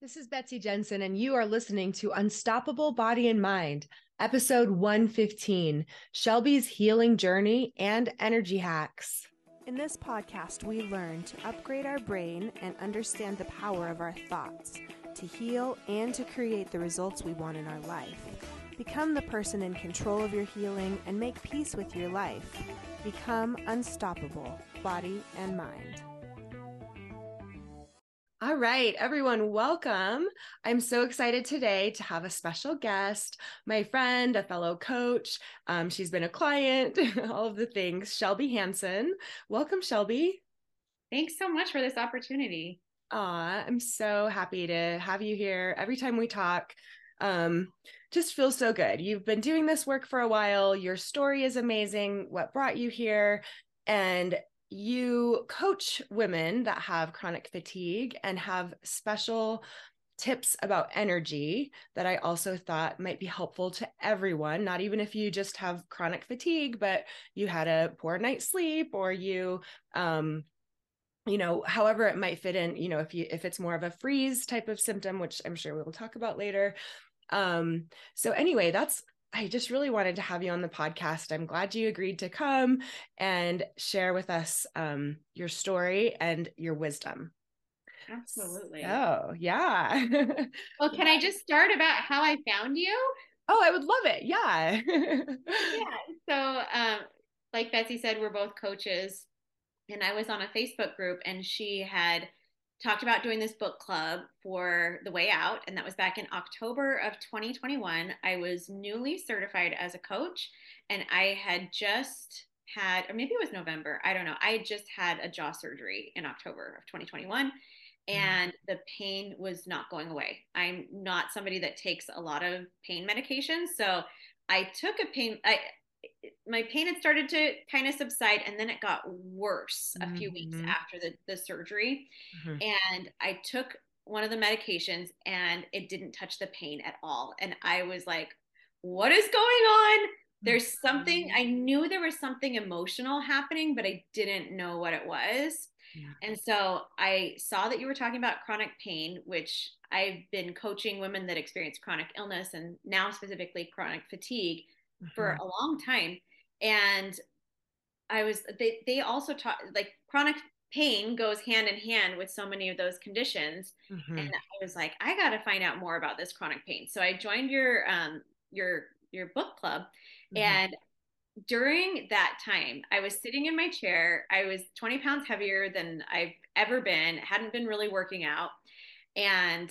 This is Betsy Jensen, and you are listening to Unstoppable Body and Mind, episode 115 Shelby's Healing Journey and Energy Hacks. In this podcast, we learn to upgrade our brain and understand the power of our thoughts to heal and to create the results we want in our life. Become the person in control of your healing and make peace with your life. Become unstoppable, body and mind. All right, everyone, welcome. I'm so excited today to have a special guest, my friend, a fellow coach. Um, she's been a client, all of the things, Shelby Hansen. Welcome, Shelby. Thanks so much for this opportunity. Aw, I'm so happy to have you here. Every time we talk, um, just feels so good. You've been doing this work for a while. Your story is amazing. What brought you here? And you coach women that have chronic fatigue and have special tips about energy that I also thought might be helpful to everyone, not even if you just have chronic fatigue, but you had a poor night's sleep or you um you know however it might fit in you know if you if it's more of a freeze type of symptom which i'm sure we will talk about later. Um so anyway that's I just really wanted to have you on the podcast. I'm glad you agreed to come and share with us um, your story and your wisdom. Absolutely. Oh, yeah. well, can I just start about how I found you? Oh, I would love it. Yeah. yeah. So, um, like Betsy said, we're both coaches, and I was on a Facebook group, and she had talked about doing this book club for The Way Out, and that was back in October of 2021. I was newly certified as a coach, and I had just had, or maybe it was November, I don't know. I had just had a jaw surgery in October of 2021, mm. and the pain was not going away. I'm not somebody that takes a lot of pain medication, so I took a pain. I my pain had started to kind of subside and then it got worse a few mm-hmm. weeks after the, the surgery mm-hmm. and i took one of the medications and it didn't touch the pain at all and i was like what is going on there's something i mm-hmm. knew there was something emotional happening but i didn't know what it was yeah. and so i saw that you were talking about chronic pain which i've been coaching women that experience chronic illness and now specifically chronic fatigue mm-hmm. for a long time. And I was they they also taught like chronic pain goes hand in hand with so many of those conditions. Mm-hmm. And I was like, I got to find out more about this chronic pain. So I joined your um your your book club mm-hmm. and during that time, I was sitting in my chair. I was 20 pounds heavier than I've ever been, hadn't been really working out. And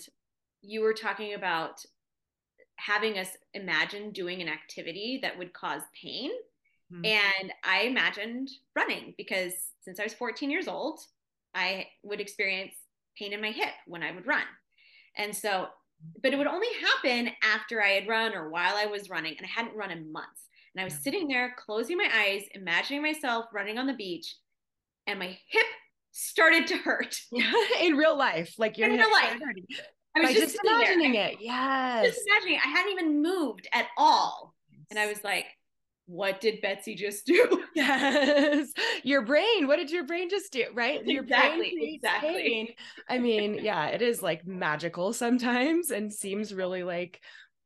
you were talking about having us imagine doing an activity that would cause pain. Mm-hmm. And I imagined running because since I was 14 years old, I would experience pain in my hip when I would run. And so, but it would only happen after I had run or while I was running, and I hadn't run in months. And I was sitting there, closing my eyes, imagining myself running on the beach, and my hip started to hurt in real life, like your in real life. I was just, just imagining there. it. Yes. Just imagining it. I hadn't even moved at all. And I was like, what did Betsy just do? Yes. Your brain. What did your brain just do? Right? Your exactly. Brain exactly. Pain. I mean, yeah, it is like magical sometimes and seems really like,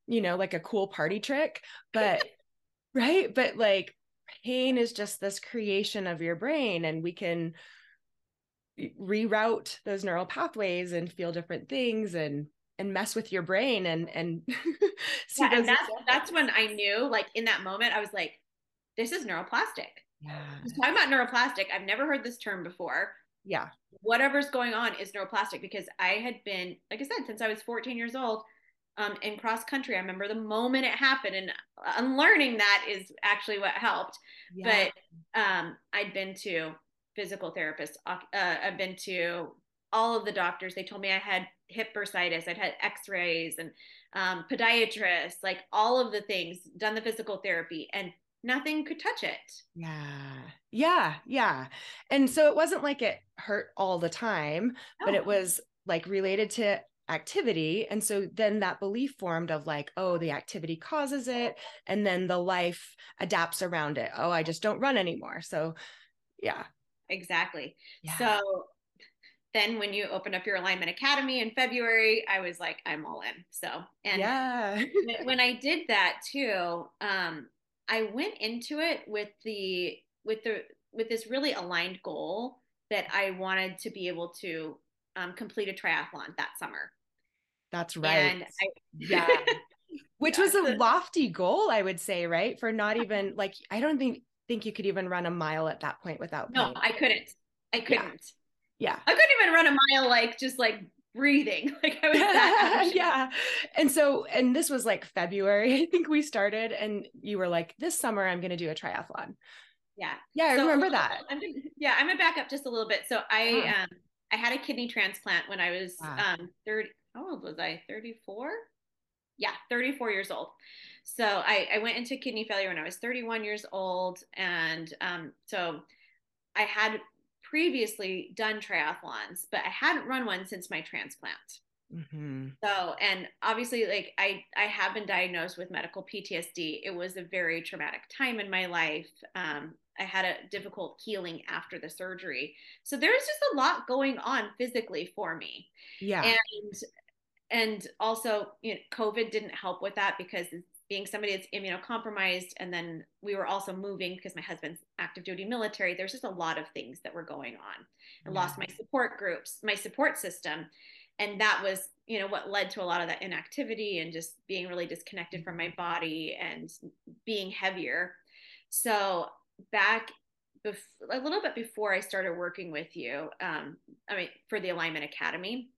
you know, like a cool party trick. But right. But like pain is just this creation of your brain. And we can reroute those neural pathways and feel different things and and mess with your brain and and yeah, and that's that's when I knew like in that moment I was like this is neuroplastic. Yeah. Talking about neuroplastic, I've never heard this term before. Yeah. Whatever's going on is neuroplastic because I had been like I said since I was 14 years old um, in cross country. I remember the moment it happened, and unlearning that is actually what helped. Yeah. But um, I'd been to physical therapist. Uh, I've been to all of the doctors. They told me I had hip bursitis. I'd had X-rays and um, podiatrists, like all of the things. Done the physical therapy, and nothing could touch it. Yeah, yeah, yeah. And so it wasn't like it hurt all the time, no. but it was like related to activity and so then that belief formed of like oh the activity causes it and then the life adapts around it oh i just don't run anymore so yeah exactly. Yeah. So then when you opened up your alignment academy in February, I was like, I'm all in. So, and yeah, when I did that too, um, I went into it with the with the with this really aligned goal that I wanted to be able to um, complete a triathlon that summer. That's right. And I, yeah. Which yeah. was a lofty goal, I would say, right? For not even like I don't think think you could even run a mile at that point without pain. No, I couldn't. I couldn't. Yeah. yeah. I couldn't even run a mile like just like breathing. Like I was that Yeah. And so and this was like February, I think we started and you were like, this summer I'm gonna do a triathlon. Yeah. Yeah, I so, remember that. I'm gonna, yeah, I'm gonna back up just a little bit. So I um I had a kidney transplant when I was wow. um 30 how old was I? 34? Yeah, 34 years old. So I, I went into kidney failure when I was 31 years old. And um, so I had previously done triathlons, but I hadn't run one since my transplant. Mm-hmm. So, and obviously, like I, I have been diagnosed with medical PTSD. It was a very traumatic time in my life. Um, I had a difficult healing after the surgery. So there's just a lot going on physically for me. Yeah. And and also, you know, COVID didn't help with that because being somebody that's immunocompromised and then we were also moving because my husband's active duty military there's just a lot of things that were going on i yeah. lost my support groups my support system and that was you know what led to a lot of that inactivity and just being really disconnected from my mm-hmm. body and being heavier so back bef- a little bit before I started working with you, um, I mean, for the Alignment Academy,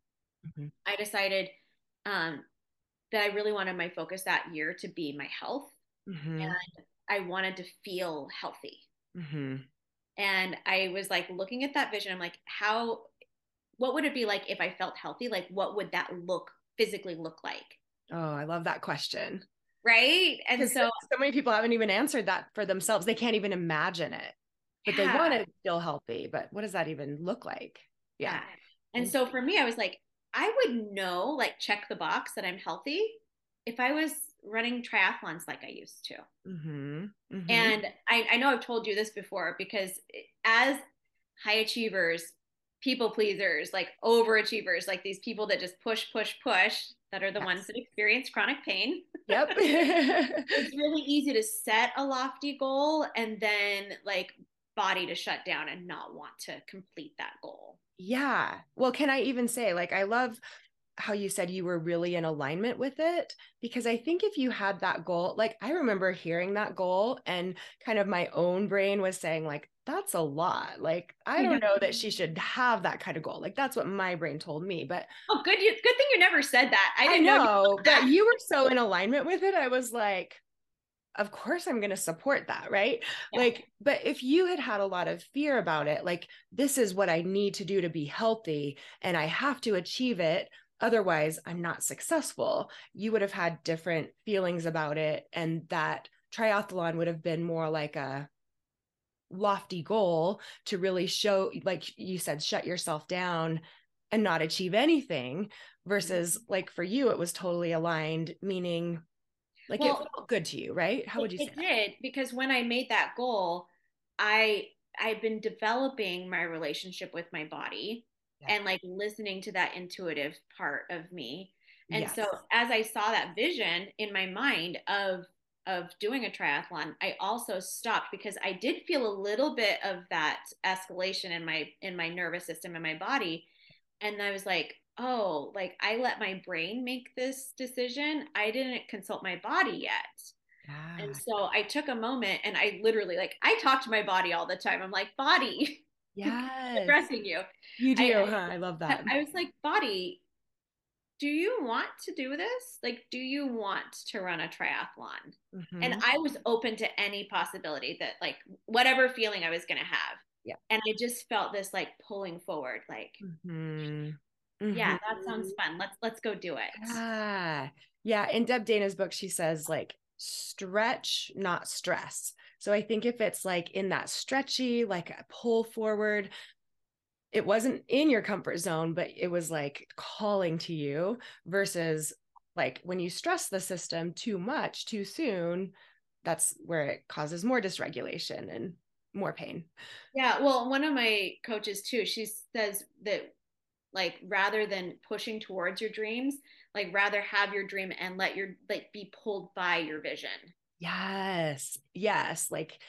mm-hmm. I decided um, that I really wanted my focus that year to be my health. Mm-hmm. And I wanted to feel healthy. Mm-hmm. And I was like looking at that vision. I'm like, how, what would it be like if I felt healthy? Like, what would that look physically look like? Oh, I love that question right and so so many people haven't even answered that for themselves they can't even imagine it but yeah. they want to feel healthy but what does that even look like yeah. yeah and so for me i was like i would know like check the box that i'm healthy if i was running triathlons like i used to mm-hmm. Mm-hmm. and I, I know i've told you this before because as high achievers people pleasers like overachievers like these people that just push push push that are the yes. ones that experience chronic pain. Yep. it's really easy to set a lofty goal and then like body to shut down and not want to complete that goal. Yeah. Well, can I even say, like, I love how you said you were really in alignment with it because I think if you had that goal, like I remember hearing that goal and kind of my own brain was saying like that's a lot. Like I don't know that she should have that kind of goal. Like that's what my brain told me. But oh, good, good thing you never said that. I didn't I know, know that you were so in alignment with it. I was like, of course I'm going to support that, right? Yeah. Like, but if you had had a lot of fear about it, like this is what I need to do to be healthy, and I have to achieve it otherwise i'm not successful you would have had different feelings about it and that triathlon would have been more like a lofty goal to really show like you said shut yourself down and not achieve anything versus like for you it was totally aligned meaning like well, it felt good to you right how would you say it did because when i made that goal i i've been developing my relationship with my body yeah. and like listening to that intuitive part of me. And yes. so as I saw that vision in my mind of of doing a triathlon, I also stopped because I did feel a little bit of that escalation in my in my nervous system and my body. And I was like, oh, like I let my brain make this decision. I didn't consult my body yet. Yeah. And so I took a moment and I literally like I talk to my body all the time. I'm like, body, yeah addressing you you do I, huh? I love that I was like body do you want to do this like do you want to run a triathlon mm-hmm. and i was open to any possibility that like whatever feeling i was going to have yeah and i just felt this like pulling forward like mm-hmm. Mm-hmm. yeah that sounds fun let's let's go do it yeah yeah in deb dana's book she says like stretch not stress so I think if it's like in that stretchy, like a pull forward, it wasn't in your comfort zone, but it was like calling to you versus like when you stress the system too much too soon, that's where it causes more dysregulation and more pain. Yeah. Well, one of my coaches too, she says that like rather than pushing towards your dreams like rather have your dream and let your like be pulled by your vision. Yes. Yes. Like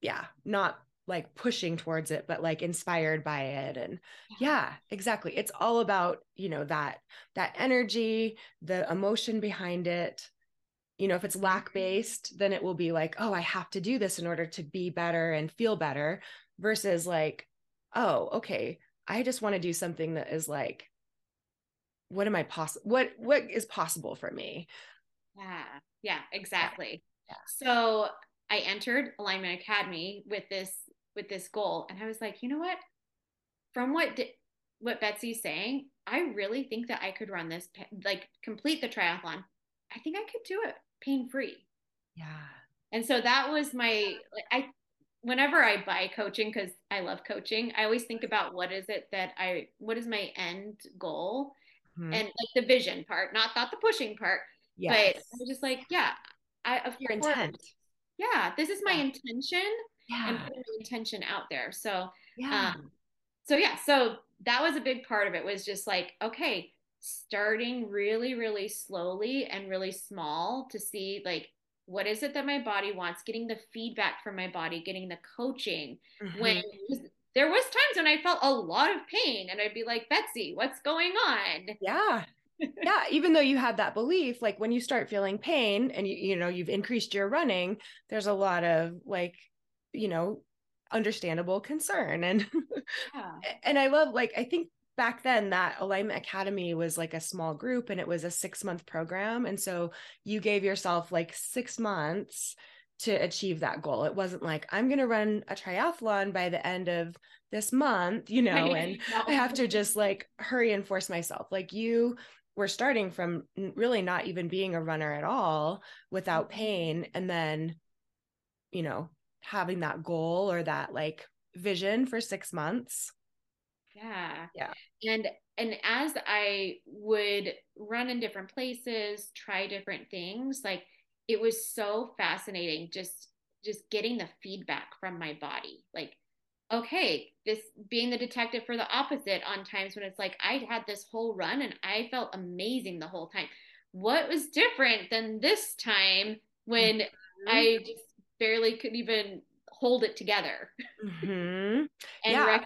yeah not like pushing towards it but like inspired by it. And yeah. yeah exactly. It's all about you know that that energy the emotion behind it. You know if it's lack mm-hmm. based then it will be like oh i have to do this in order to be better and feel better versus like oh okay i just want to do something that is like what am i possible what what is possible for me? Yeah yeah exactly. yeah. so i entered alignment academy with this with this goal and i was like you know what? From what di- what betsy's saying i really think that i could run this like complete the triathlon. I think i could do it pain free yeah. And so that was my like i whenever I buy coaching, because I love coaching, I always think about what is it that I, what is my end goal mm-hmm. and like the vision part, not not the pushing part. Yes. But I'm just like, yeah, I of your course, intent. Yeah, this is my yeah. intention. Yeah. And putting my intention out there. So yeah. Um, so yeah, so that was a big part of it was just like, okay, starting really, really slowly and really small to see like what is it that my body wants? Getting the feedback from my body getting the coaching. Mm-hmm. when there was times when i felt a lot of pain and i'd be like betsy what's going on? Yeah. Yeah even though you had that belief like when you start feeling pain and you you know you've increased your running there's a lot of like you know understandable concern. And yeah. and i love like i think back then that alignment academy was like a small group and it was a six month program and so you gave yourself like six months to achieve that goal it wasn't like i'm going to run a triathlon by the end of this month you know and i have to just like hurry and force myself like you were starting from really not even being a runner at all without mm-hmm. pain and then you know having that goal or that like vision for six months yeah. Yeah. And and as I would run in different places, try different things, like it was so fascinating just just getting the feedback from my body. Like okay, this being the detective for the opposite on times when it's like I had this whole run and I felt amazing the whole time. What was different than this time when mm-hmm. I just barely could even hold it together? Mm-hmm. and yeah.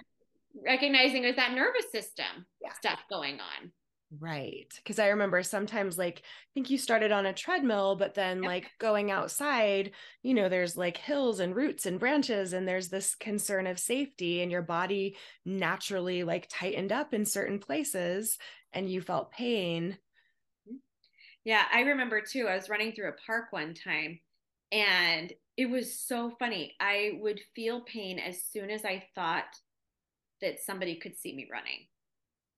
Rec- recognizing is that nervous system yeah. stuff going on. Right. Cause I remember sometimes like I think you started on a treadmill, but then yeah. like going outside, you know, there's like hills and roots and branches, and there's this concern of safety, and your body naturally like tightened up in certain places and you felt pain. Mm-hmm. Yeah, I remember too. I was running through a park one time and it was so funny. I would feel pain as soon as I thought that somebody could see me running.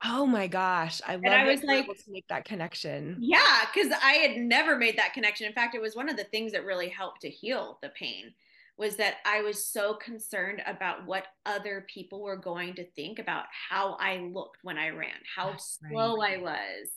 Oh my gosh. I love and I was like, to make that connection. Yeah, because I had never made that connection. In fact, it was one of the things that really helped to heal the pain was that I was so concerned about what other people were going to think about how I looked when I ran, how That's slow right. I was.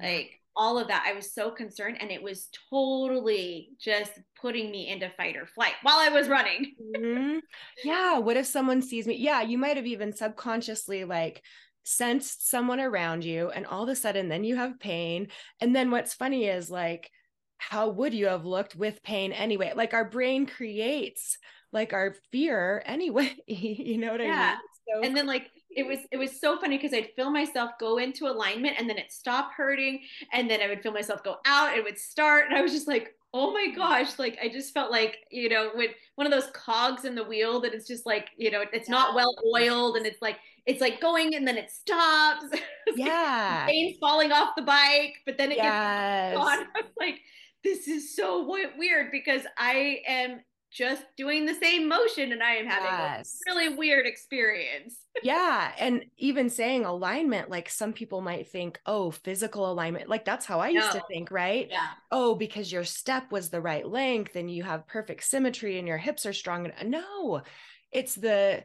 Like all of that. I was so concerned and it was totally just putting me into fight or flight while I was running. mm-hmm. Yeah. What if someone sees me? Yeah. You might have even subconsciously like sensed someone around you and all of a sudden then you have pain. And then what's funny is like, how would you have looked with pain anyway? Like our brain creates like our fear anyway. you know what yeah. I mean? So and then like it was it was so funny because I'd feel myself go into alignment and then it stopped hurting and then I would feel myself go out it would start and I was just like oh my gosh like I just felt like you know when one of those cogs in the wheel that it's just like you know it's not well oiled and it's like it's like going and then it stops. Yeah. like falling off the bike but then it yes. gets on I was like this is so weird because I am just doing the same motion and I am having yes. a really weird experience. yeah. And even saying alignment, like some people might think, oh, physical alignment. Like that's how I used to think, right? Yeah. Oh, because your step was the right length and you have perfect symmetry and your hips are strong. And no, it's the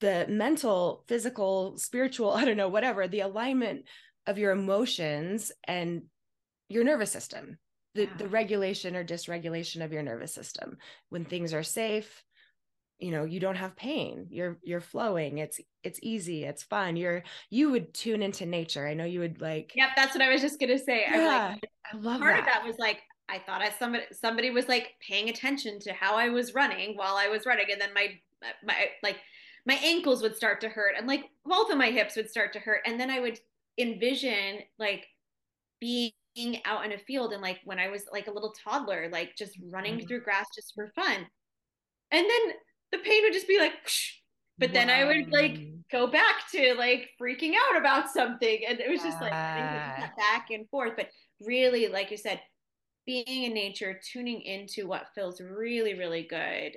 the mental, physical, spiritual, I don't know, whatever, the alignment of your emotions and your nervous system the, yeah. the regulation or dysregulation of your nervous system. When things are safe you know you don't have pain. You're you're flowing. It's it's easy. It's fun. You're you would tune into nature. I know you would like yep that's what i was just gonna say. Yeah, like, i love part that. of that was like i thought i somebody somebody was like paying attention to how i was running while i was running and then my my like my ankles would start to hurt and like both of my hips would start to hurt and then i would envision like being out in a field and like when i was like a little toddler like just running mm-hmm. through grass just for fun. And then the pain would just be like but then i would like go back to like freaking out about something. And it was just like back and forth. But really like you said being in nature tuning into what feels really really good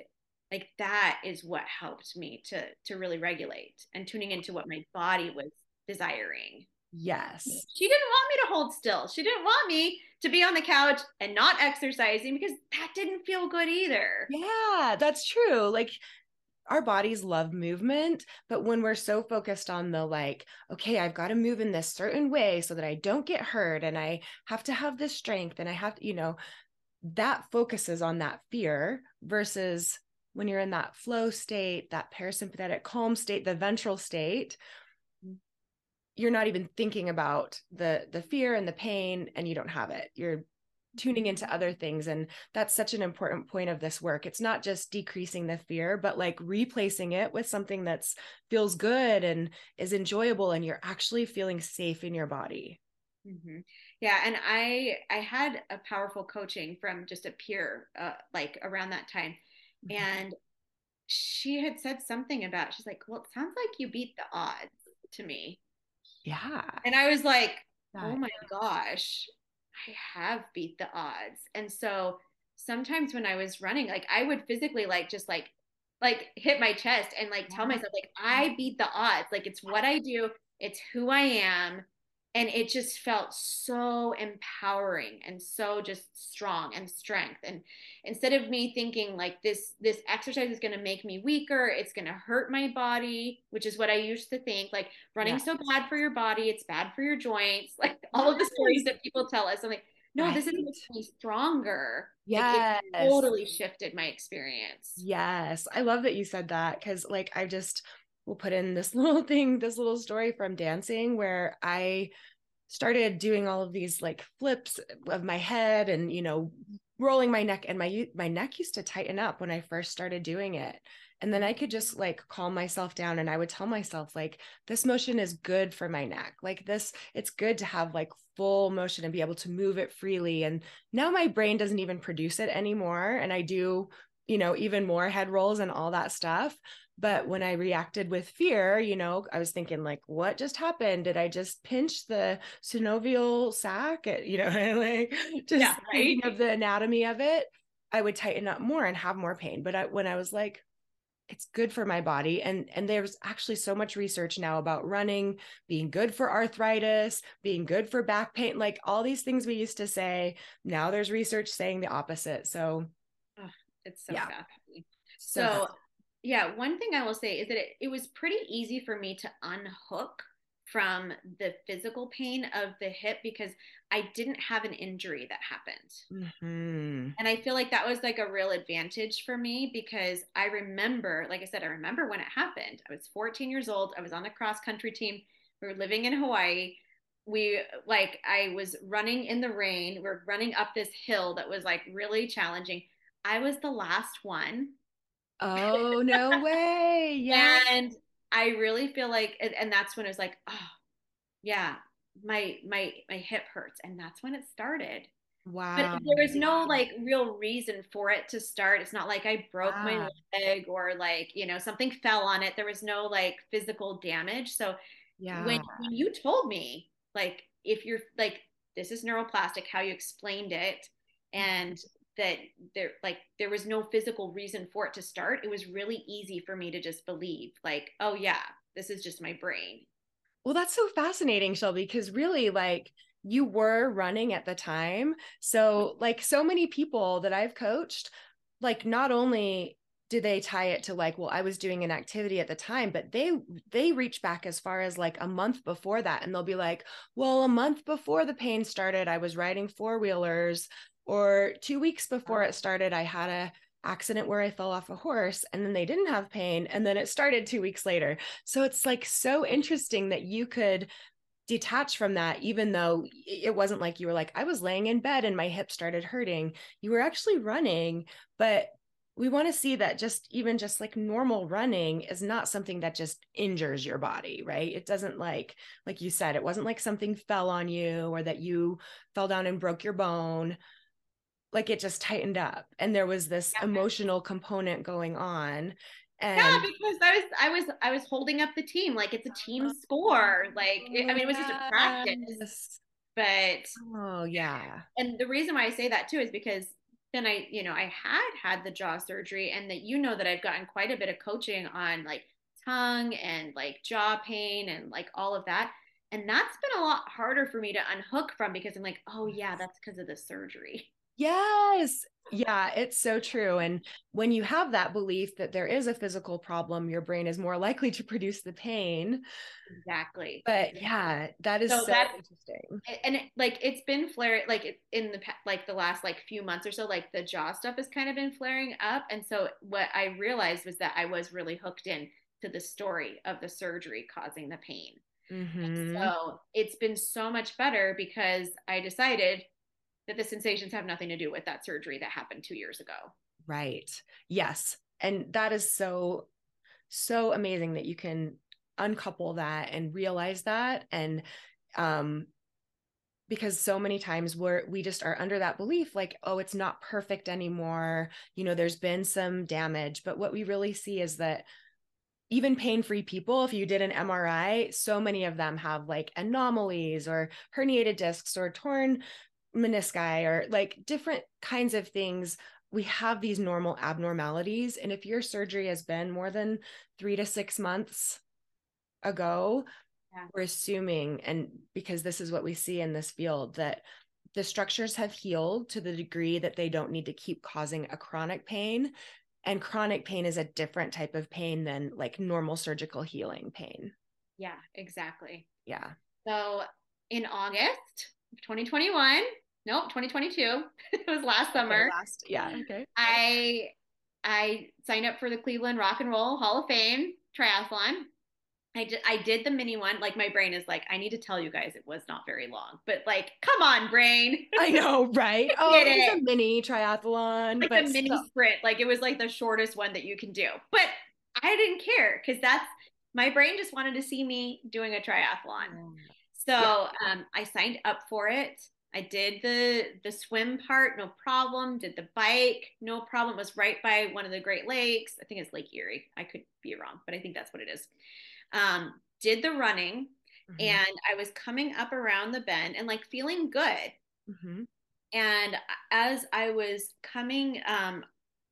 like that is what helped me to to really regulate and tuning into what my body was desiring yes. She didn't want me to hold still. She didn't want me to be on the couch and not exercising because that didn't feel good either. Yeah that's true. Like our bodies love movement but when we're so focused on the like okay i've got to move in this certain way so that i don't get hurt and i have to have this strength and i have to you know that focuses on that fear versus when you're in that flow state, that parasympathetic calm state, the ventral state, you're not even thinking about the the fear and the pain and you don't have it. You're tuning into other things and that's such an important point of this work. It's not just decreasing the fear, but like replacing it with something that's feels good and is enjoyable and you're actually feeling safe in your body. Mm-hmm. Yeah, and I I had a powerful coaching from just a peer uh, like around that time Mm-hmm. And she had said something about, she's like, well, it sounds like you beat the odds to me. Yeah. And I was like, oh my gosh, I have beat the odds. And so sometimes when I was running, like I would physically like just like like hit my chest and like tell myself like I beat the odds. Like it's what I do, it's who I am and it just felt so empowering and so just strong and strength. And instead of me thinking like this this exercise is going to make me weaker it's going to hurt my body which is what i used to think like running so bad for your body it's bad for your joints like all of the stories that people tell us. I'm like no right. this is making me stronger. Yes. like, totally shifted my experience. Yes. I love that you said that because like i just we'll put in this little thing, this little story from dancing where I started doing all of these like flips of my head and you know rolling my neck and my my neck used to tighten up when I first started doing it. And then I could just like calm myself down and I would tell myself like this motion is good for my neck. Like this it's good to have like full motion and be able to move it freely and now my brain doesn't even produce it anymore and I do you know even more head rolls and all that stuff. But when i reacted with fear you know i was thinking like what just happened? Did i just pinch the synovial sac? You know like just yeah, right? thinking of the anatomy of it i would tighten up more and have more pain. But I, when i was like it's good for my body and and there's actually so much research now about running being good for arthritis being good for back pain like all these things we used to say. Now there's research saying the opposite. So it's so yeah. fascinating so, so yeah, one thing I will say is that it, it was pretty easy for me to unhook from the physical pain of the hip because I didn't have an injury that happened. Mm-hmm. And I feel like that was like a real advantage for me because I remember, like I said, I remember when it happened. I was 14 years old. I was on the cross country team. We were living in Hawaii. We like, I was running in the rain. We we're running up this hill that was like really challenging. I was the last one Oh, no way. Yeah. and I really feel like and that's when it was like, oh, yeah, my my my hip hurts and that's when it started. Wow. But there was no like real reason for it to start. It's not like I broke wow. my ah. leg or like, you know, something fell on it. There was no like physical damage. So yeah. when, when you told me like if you're like this is neuroplastic, how you explained it mm-hmm. and that there like there was no physical reason for it to start. It was really easy for me to just believe like oh yeah this is just my brain. Well that's so fascinating shelby because really like you were running at the time. So like so many people that i've coached like not only do they tie it to like well i was doing an activity at the time but they they reach back as far as like a month before that and they'll be like well a month before the pain started i was riding four wheelers or two weeks before uh-huh. it started i had a accident where I fell off a horse and then they didn't have pain and then it started 2 weeks later. So it's like so interesting that you could detach from that even though it wasn't like you were like I was laying in bed and my hip started hurting. You were actually running, but we want to see that just even just like normal running is not something that just injures your body right it doesn't like like you said it wasn't like something fell on you or that you fell down and broke your bone like it just tightened up and there was this yeah. emotional component going on and yeah because i was i was i was holding up the team like it's a team oh, score like it, i mean it was just a practice but oh yeah and the reason why i say that too is because then I, you know, I had had the jaw surgery and that you know that I've gotten quite a bit of coaching on like tongue and like jaw pain and like all of that. And that's been a lot harder for me to unhook from because I'm like, oh yeah, that's because of the surgery. Yes. Yeah, it's so true. And when you have that belief that there is a physical problem, your brain is more likely to produce the pain. Exactly. But yeah, that is so, so interesting. And it, like it's been flaring, like in the like the last like few months or so, like the jaw stuff has kind of been flaring up. And so what I realized was that I was really hooked in to the story of the surgery causing the pain. Mm-hmm. So it's been so much better because I decided that the sensations have nothing to do with that surgery that happened two years ago. Right. Yes. And that is so, so amazing that you can uncouple that and realize that. And, um, because so many times we're we just are under that belief like oh it's not perfect anymore you know there's been some damage but what we really see is that even pain-free people if you did an MRI so many of them have like anomalies or herniated discs or torn menisci or like different kinds of things we have these normal abnormalities. And if your surgery has been more than 3 to 6 months ago yeah. we're assuming and because this is what we see in this field that the structures have healed to the degree that they don't need to keep causing a chronic pain. And chronic pain is a different type of pain than like normal surgical healing pain. Yeah exactly. Yeah. So in august 2021 nope 2022 it was last summer okay, last, yeah okay i i signed up for the cleveland rock and roll hall of fame triathlon I did, I did the mini one. Like my brain is like, I need to tell you guys it was not very long, but like, come on, brain. I know, right? oh, it was a mini triathlon, like but a mini still. sprint. Like it was like the shortest one that you can do. But I didn't care because that's my brain just wanted to see me doing a triathlon. Oh, so yeah. um, I signed up for it. I did the the swim part, no problem. Did the bike, no problem. It was right by one of the Great Lakes. I think it's Lake Erie. I could be wrong, but I think that's what it is. Um, did the running, mm-hmm. and I was coming up around the bend and like feeling good. Mm-hmm. And as I was coming um,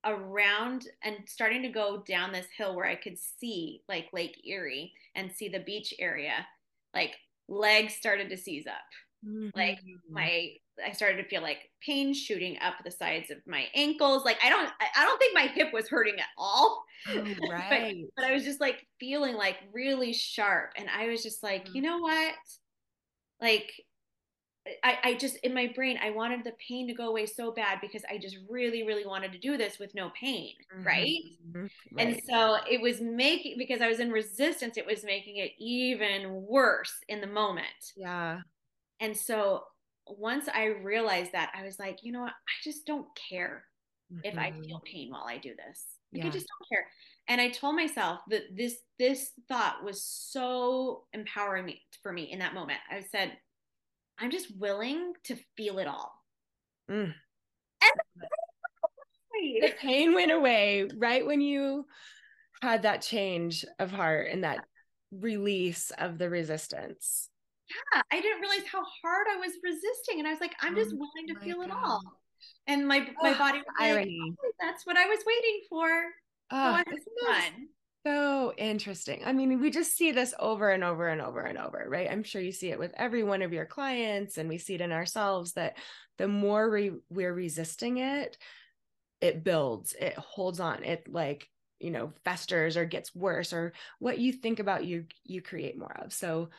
around and starting to go down this hill where I could see like Lake Erie and see the beach area, like legs started to seize up. Mm-hmm. Like my I started to feel like pain shooting up the sides of my ankles. Like I don't I don't think my hip was hurting at all. Oh, right. but, but, I was just like feeling like really sharp. And I was just like, mm-hmm. you know what? Like I, I just in my brain I wanted the pain to go away so bad because I just really, really wanted to do this with no pain. Mm-hmm. Right? Mm-hmm. right. And so it was making because I was in resistance, it was making it even worse in the moment. Yeah. And so once I realized that, I was like, you know what? I just don't care mm-hmm. if I feel pain while I do this. Like, yeah. I just don't care. And I told myself that this this thought was so empowering me for me in that moment. I said, I'm just willing to feel it all. Mm. the pain went away right when you had that change of heart and that release of the resistance yeah, I didn't realize how hard I was resisting. And I was like, I'm just oh willing to feel God. it all. And my my body was. Like, oh, that's what I was waiting for. Oh, so fun. So interesting. I mean, we just see this over and over and over and over, right? I'm sure you see it with every one of your clients, and we see it in ourselves that the more we, we're resisting it, it builds, it holds on, it like you know festers or gets worse, or what you think about you you create more of. So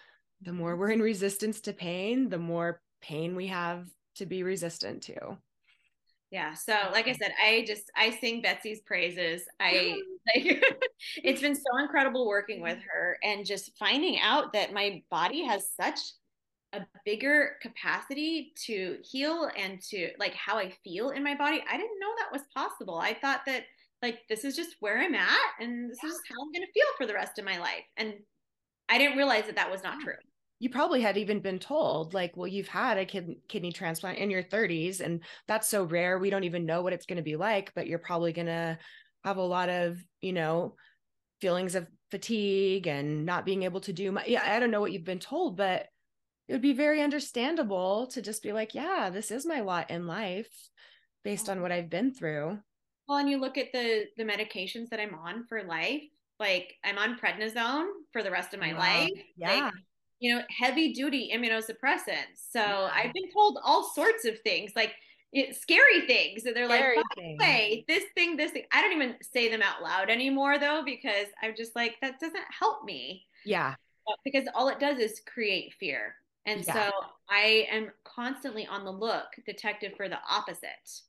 the more we're in resistance to pain, the more pain we have to be resistant to. Yeah. So, like I said, I just I sing Betsy's praises. I like it's been so incredible working with her and just finding out that my body has such a bigger capacity to heal and to like how I feel in my body. I didn't know that was possible. I thought that like this is just where I'm at and this is how I'm going to feel for the rest of my life. And I didn't realize that that was not true you probably had even been told like well you've had a kid- kidney transplant in your 30s and that's so rare we don't even know what it's going to be like but you're probably going to have a lot of you know feelings of fatigue and not being able to do my yeah i don't know what you've been told but it would be very understandable to just be like yeah this is my lot in life based on what i've been through well and you look at the the medications that i'm on for life like i'm on prednisone for the rest of my wow. life yeah like, you know, heavy duty immunosuppressants. So yeah. I've been told all sorts of things, like it, scary things. And they're scary like, hey, this thing, this thing. I don't even say them out loud anymore though, because I'm just like, that doesn't help me. Yeah. Because all it does is create fear. And yeah. so I am constantly on the look, detective, for the opposite,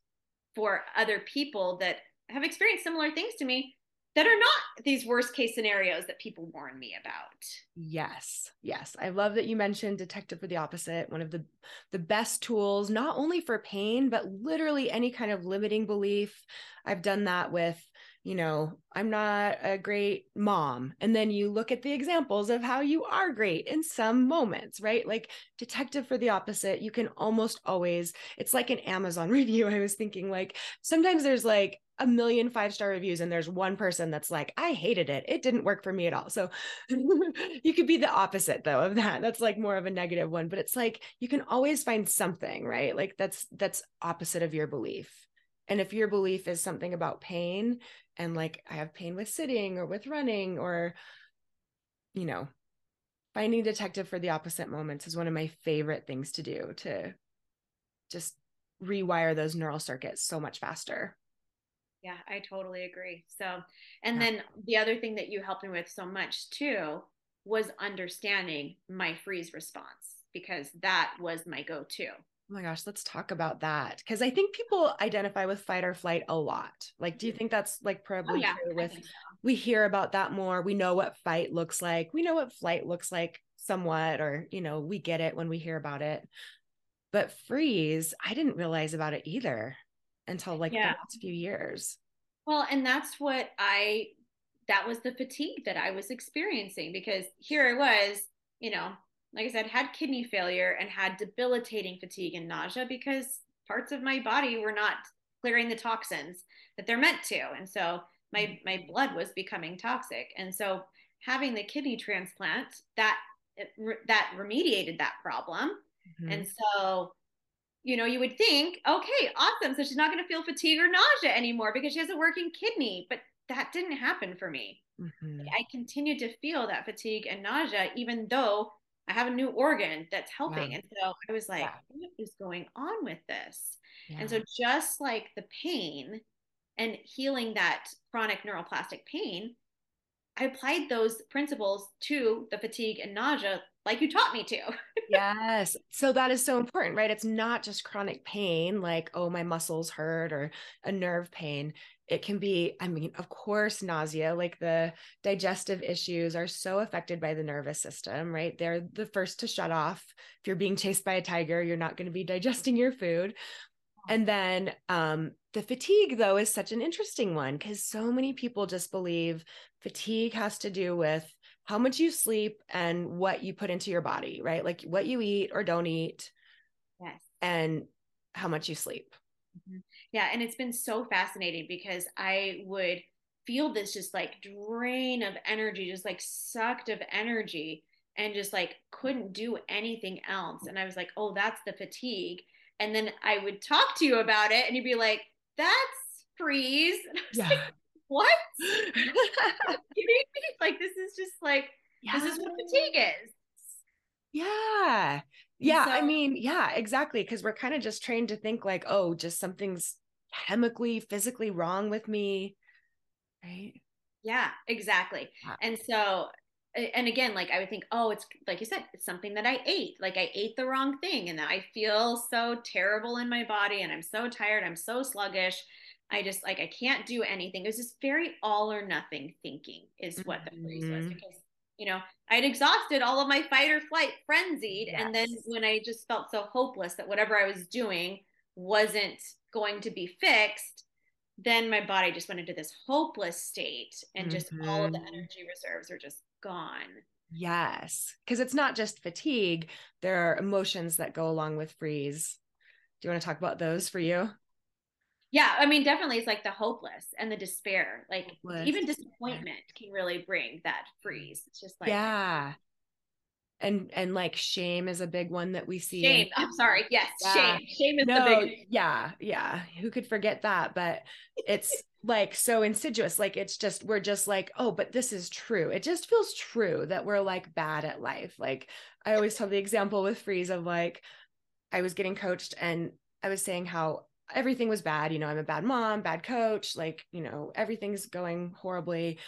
for other people that have experienced similar things to me that are not these worst case scenarios that people warn me about. Yes. Yes. I love that you mentioned detective for the opposite, one of the the best tools not only for pain but literally any kind of limiting belief. I've done that with you know, I'm not a great mom. And then you look at the examples of how you are great in some moments, right? Like detective for the opposite, you can almost always, it's like an Amazon review. I was thinking like sometimes there's like a million five star reviews and there's one person that's like, I hated it. It didn't work for me at all. So you could be the opposite though of that. That's like more of a negative one, but it's like you can always find something, right? Like that's that's opposite of your belief. And if your belief is something about pain and like I have pain with sitting or with running or, you know, finding detective for the opposite moments is one of my favorite things to do to just rewire those neural circuits so much faster. Yeah, I totally agree. So, and yeah. then the other thing that you helped me with so much too was understanding my freeze response because that was my go to. Oh my gosh, let's talk about that. Because I think people identify with fight or flight a lot. Like, do you mm-hmm. think that's like probably oh, yeah, true with so. we hear about that more? We know what fight looks like. We know what flight looks like somewhat, or you know, we get it when we hear about it. But freeze, I didn't realize about it either until like yeah. the last few years. Well, and that's what I that was the fatigue that I was experiencing because here I was, you know, like I said, had kidney failure and had debilitating fatigue and nausea because parts of my body were not clearing the toxins that they're meant to. And so my my blood was becoming toxic. And so having the kidney transplant that that remediated that problem. Mm-hmm. And so you know, you would think, okay, awesome. So she's not going to feel fatigue or nausea anymore because she has a working kidney. But that didn't happen for me. Mm-hmm. I continued to feel that fatigue and nausea, even though I have a new organ that's helping. Yeah. And so I was like, what is going on with this? Yeah. And so just like the pain and healing that chronic neuroplastic pain, I applied those principles to the fatigue and nausea like you taught me to. yes. So that is so important, right? It's not just chronic pain, like, oh, my muscles hurt or a nerve pain. It can be, I mean, of course, nausea, like the digestive issues are so affected by the nervous system, right? They're the first to shut off. If you're being chased by a tiger, you're not going to be digesting your food. And then um, the fatigue, though, is such an interesting one because so many people just believe fatigue has to do with how much you sleep and what you put into your body, right? Like what you eat or don't eat. Yes. And how much you sleep. Mm-hmm. Yeah. And it's been so fascinating because I would feel this just like drain of energy, just like sucked of energy, and just like couldn't do anything else. And I was like, oh, that's the fatigue. And then I would talk to you about it, and you'd be like, that's freeze. yeah. Like, what? like this is just like yeah. this is what fatigue is. Yeah. Yeah. So, I mean, yeah, exactly. Cause we're kind of just trained to think like, oh, just something's chemically, physically wrong with me. Right. Yeah, exactly. And so and again, like I would think, oh, it's like you said, it's something that I ate. Like I ate the wrong thing and I feel so terrible in my body and I'm so tired. I'm so sluggish. I just like I can't do anything. It was just very all or nothing thinking is what the phrase was Mhm. because you know I'd exhausted all of my fight or flight frenzied, and then when I just felt so hopeless that whatever I was doing wasn't going to be fixed, then my body just went into this hopeless state, and just all of the Mhm. energy reserves are just gone. Yes. Because it's not just fatigue, there are emotions that go along with freeze. Do you want to talk about those for you? Yeah, I mean, definitely, it's like the hopeless and the despair. Like Hopeless, even disappointment can really bring that freeze. It's just like yeah. And and like shame is a big one that we see. shame. I'm sorry. Yes, Yeah. shame. Shame is no, the big. yeah, yeah. Who could forget that? But it's like so insidious. Like it's just we're just like, oh, but this is true. It just feels true that we're like bad at life. Like I always tell the example with Freeze of like I was getting coached and I was saying how everything was bad. You know, I'm a bad mom, bad coach, like, you know, everything's going horribly.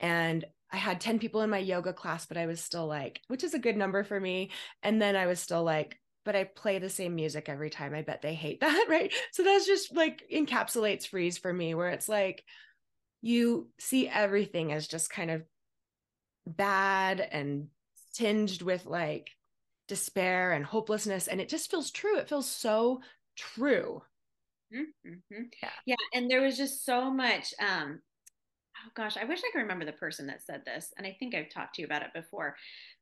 And I had 10 people in my yoga class, but I was still like, which is a good number for me. And then I was still like, but I play the same music every time. I bet they hate that. Right. So that's just like encapsulates freeze for me, where it's like you see everything as just kind of bad and tinged with like despair and hopelessness. And it just feels true. It feels so true. Mm-hmm. Yeah. Yeah. And there was just so much. Um, oh gosh, I wish I could remember the person that said this. And I think I've talked to you about it before,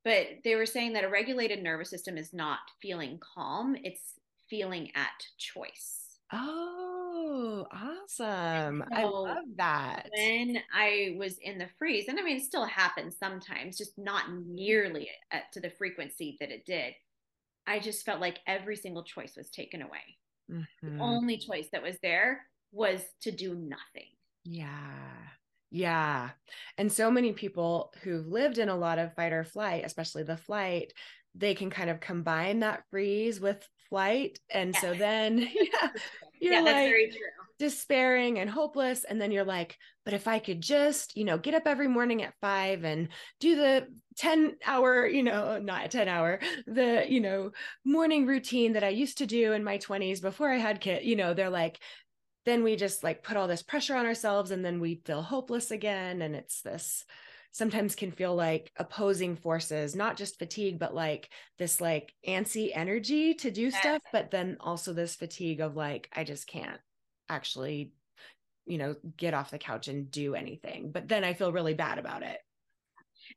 but they were saying that a regulated nervous system is not feeling calm, it's feeling at choice. Oh, awesome. I love that. when I was in the freeze, and I mean, it still happens sometimes, just not nearly at, to the frequency that it did. I just felt like every single choice was taken away. Mhm. The only choice that was there was to do nothing. Yeah. Yeah. And so many people who've lived in a lot of fight or flight, especially the flight, they can kind of combine that freeze with flight. And so then, yeah, you're yeah, that's like very true. Despairing and hopeless. And then you're like, but if I could just, you know, get up every morning at five and do the 10 hour, you know, not a 10 hour, the, you know, morning routine that I used to do in my 20s before I had kids, you know, they're like, then we just like put all this pressure on ourselves and then we feel hopeless again. And it's this sometimes can feel like opposing forces, not just fatigue, but like this like antsy energy to do stuff, but then also this fatigue of like, I just can't actually, you know, get off the couch and do anything. But then I feel really bad about it.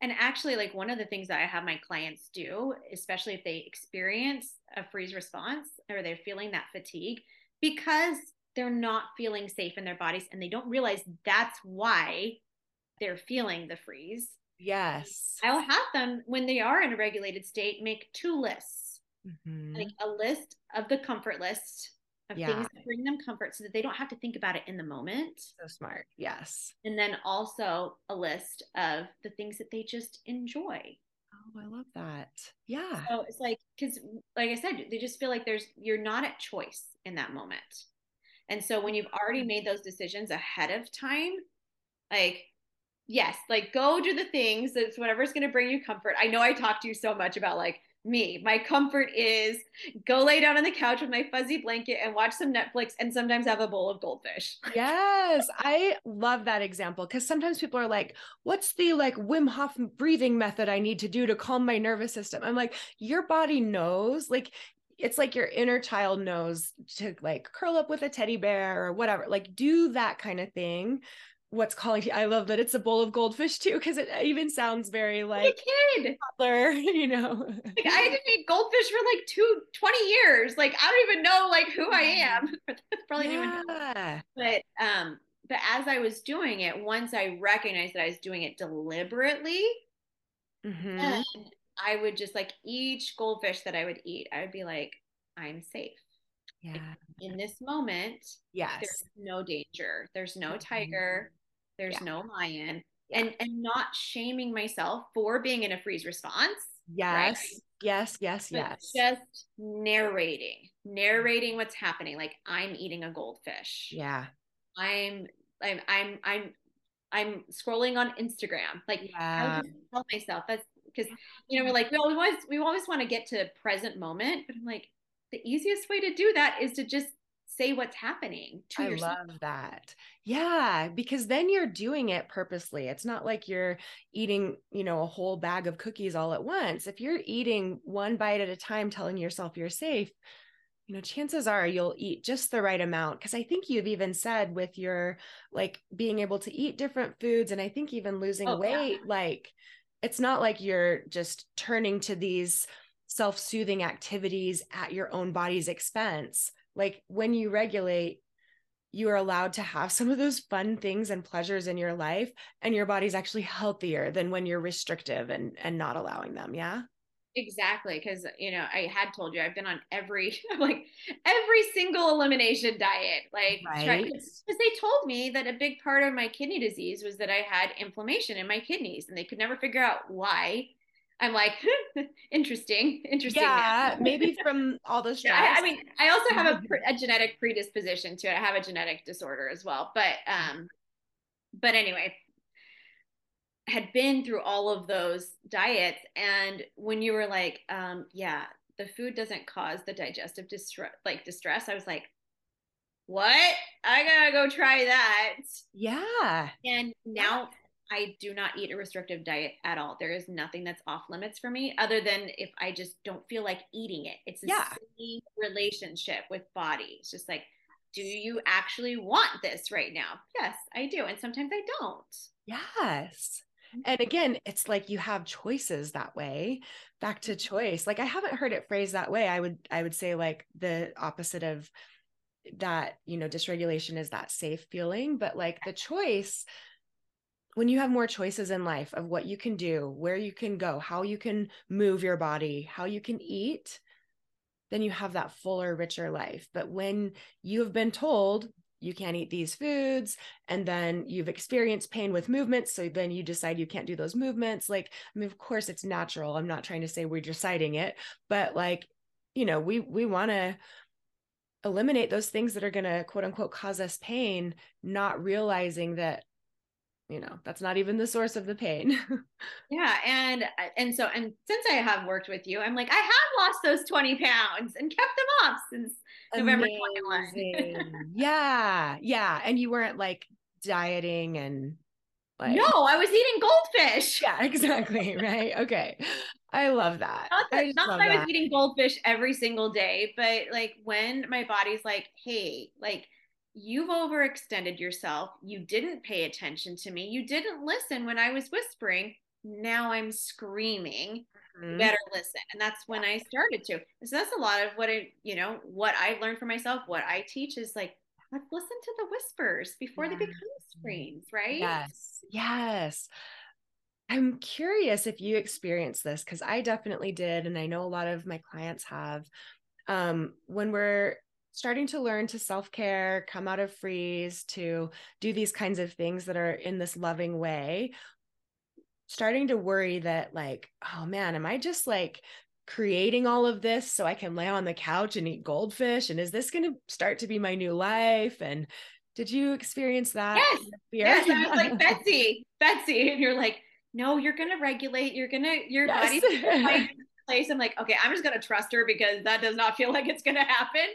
And actually, like one of the things that I have my clients do, especially if they experience a freeze response or they're feeling that fatigue, because they're not feeling safe in their bodies and they don't realize that's why they're feeling the freeze. Yes. I'll have them, when they are in a regulated state, make two lists Mhm. like a list of the comfort list of Yeah. things that bring them comfort so that they don't have to think about it in the moment. So smart. Yes. And then also a list of the things that they just enjoy. Oh, I love that. Yeah. So it's like, because like I said, they just feel like there's, you're not at choice in that moment. And so when you've already made those decisions ahead of time, like, yes, like go do the things that's whatever's going to bring you comfort. I know I talk to you so much about like me. My comfort is go lay down on the couch with my fuzzy blanket and watch some Netflix and sometimes have a bowl of goldfish. Yes, I love that example because sometimes people are like, "What's the like Wim Hof breathing method I need to do to calm my nervous system?" I'm like, "Your body knows." Like it's like your inner child knows to like curl up with a teddy bear or whatever. Like do that kind of thing. What's calling you? I love that it's a bowl of goldfish too because it even sounds very Like like a kid. toddler, you know. Like I didn't eat goldfish for like two, 20 years. Like I don't even know like who I am. Probably didn't even yeah. but um but as i was doing it once i recognized that i was doing it deliberately Mhm. then i would just like each goldfish that i would eat i would be like i'm safe Yeah. in this moment Yes. there's no danger there's no Mhm. tiger there's Yeah. no lion Yeah. and and not shaming myself for being in a freeze response Yes. Yes. Yes. but Yes. just narrating narrating what's happening like i'm eating a goldfish Yeah. I'm I'm I'm I'm I'm scrolling on Instagram. Like yeah. I tell myself that's because you know we're like we always we always want to get to present moment, but I'm like the easiest way to do that is to just say what's happening to I yourself. love that. Yeah, because then you're doing it purposely. It's not like you're eating, you know, a whole bag of cookies all at once. If you're eating one bite at a time telling yourself you're safe, you know, chances are you'll eat just the right amount because I think you've even said with your like being able to eat different foods and I think even losing oh, weight yeah. like it's not like you're just turning to these self-soothing activities at your own body's expense like when you regulate you are allowed to have some of those fun things and pleasures in your life and your body's actually healthier than when you're restrictive and and not allowing them yeah? Exactly because you know i had told you i've been on every like every single elimination diet like because they told me that a big part of my kidney disease was that i had inflammation in my kidneys and they could never figure out why I'm like, interesting, interesting. Yeah, maybe from all the stress. Yeah, I, I, mean, I also have a, a, genetic predisposition to it. I have a genetic disorder as well. But, um, but anyway, had been through all of those diets, and when you were like, um, yeah, the food doesn't cause the digestive distress, like distress, I was like, what? I gotta go try that. Yeah. And now I do not eat a restrictive diet at all. There is nothing that's off limits for me other than if I just don't feel like eating it. It's a yeah. relationship with body. It's just like, do you actually want this right now? Yes, I do. And sometimes I don't. Yes. Mm-hmm. And again, it's like you have choices that way. Back to mm-hmm. choice. Like I haven't heard it phrased that way. I would I would say like the opposite of that, you know, dysregulation is that safe feeling, but like the choice when you have more choices in life of what you can do, where you can go, how you can move your body, how you can eat, then you have that fuller, richer life. But when you have been told you can't eat these foods, and then you've experienced pain with movements, so then you decide you can't do those movements, like, I mean, of course, it's natural. I'm not trying to say we're deciding it, but like, you know, we we want to eliminate those things that are going to quote unquote cause us pain, not realizing that you know that's not even the source of the pain. Yeah and and so and since i have worked with you i'm like i have lost those 20 pounds and kept them off since Amazing. november 21 yeah yeah and you weren't like dieting and like no i was eating goldfish. Yeah exactly right? Okay. I love that. Not that, I, not that I was eating goldfish every single day but like when my body's like hey like you've overextended yourself. You didn't pay attention to me. You didn't listen when I was whispering. Now I'm screaming. Mm-hmm. better listen. And that's when I started to. So that's a lot of what I, you know, what I learned for myself. What I teach is like, let's listen to the whispers before yeah. they become screams, right? Yes. Yes. I'm curious if you experienced this because I definitely did. And I know a lot of my clients have. Um, when we're starting to learn to self care, come out of freeze, to do these kinds of things that are in this loving way, starting to worry that, like, oh man, am I just like creating all of this so I can lay on the couch and eat goldfish? And is this going to start to be my new life? And did you experience that? Yes. Yes. I was like, Betsy, Betsy. And you're like, no, you're going to regulate. You're going to, your yes. body's place. I'm like, okay, I'm just going to trust her because that does not feel like it's going to happen.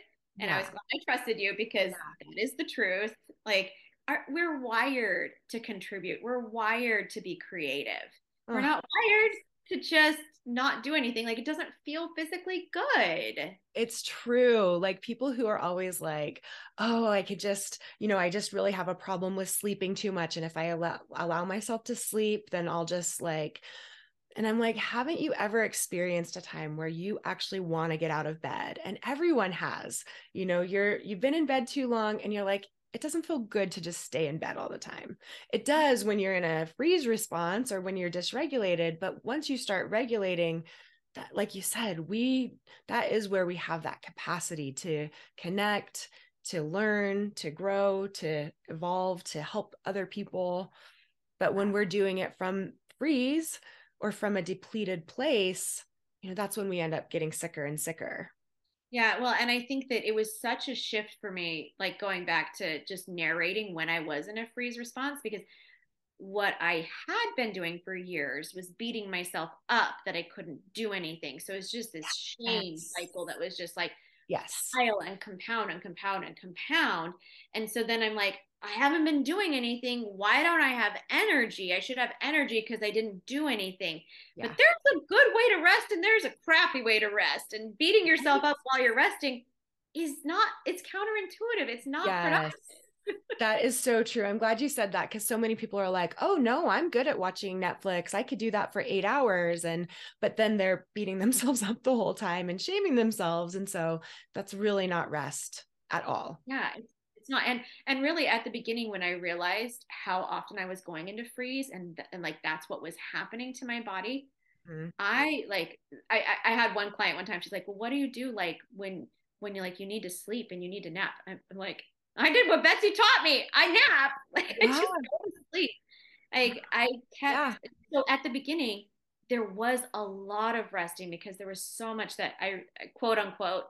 And yeah. I was glad I trusted you because yeah. that is the truth. Like our, we're wired to contribute. We're wired to be creative. We're not wired to just not do anything. Like it doesn't feel physically good. It's true. Like people who are always like, oh, I could just, you know, I just really have a problem with sleeping too much. And if I allow, allow myself to sleep, then I'll just like and I'm like, haven't you ever experienced a time where you actually want to get out of bed? And everyone has. You know, you're you've been in bed too long and you're like, it doesn't feel good to just stay in bed all the time. It does when you're in a freeze response or when you're dysregulated, but once you start regulating, that like you said, we that is where we have that capacity to connect, to learn, to grow, to evolve, to help other people. But when we're doing it from freeze, or from a depleted place, you know, that's when we end up getting sicker and sicker. Yeah, well, and I think that it was such a shift for me, like going back to just narrating when I was in a freeze response, because what I had been doing for years was beating myself up that I couldn't do anything. So it's just this shame yes. cycle that was just like yes pile and compound and compound and compound. And so then I'm like, I haven't been doing anything. Why don't I have energy? I should have energy because I didn't do anything. Yeah. But there's a good way to rest and there's a crappy way to rest. And beating yourself up while you're resting is not, it's counterintuitive. It's not yes. productive that is so true. I'm glad you said that because so many people are like, oh no, I'm good at watching Netflix. I could do that for eight hours. And, but then they're beating themselves up the whole time and shaming themselves. And so that's really not rest at all. Yeah. It's not. And, and really at the beginning, when I realized how often I was going into freeze and, and like, that's what was happening to my body. Mm-hmm. I like, I, I had one client one time, she's like, well, what do you do? Like when, when you're like, you need to sleep and you need to nap. I'm like, I did what Betsy taught me. I nap. Like I just go to sleep. Like I kept yeah. so at the beginning there was a lot of resting because there was so much that I quote unquote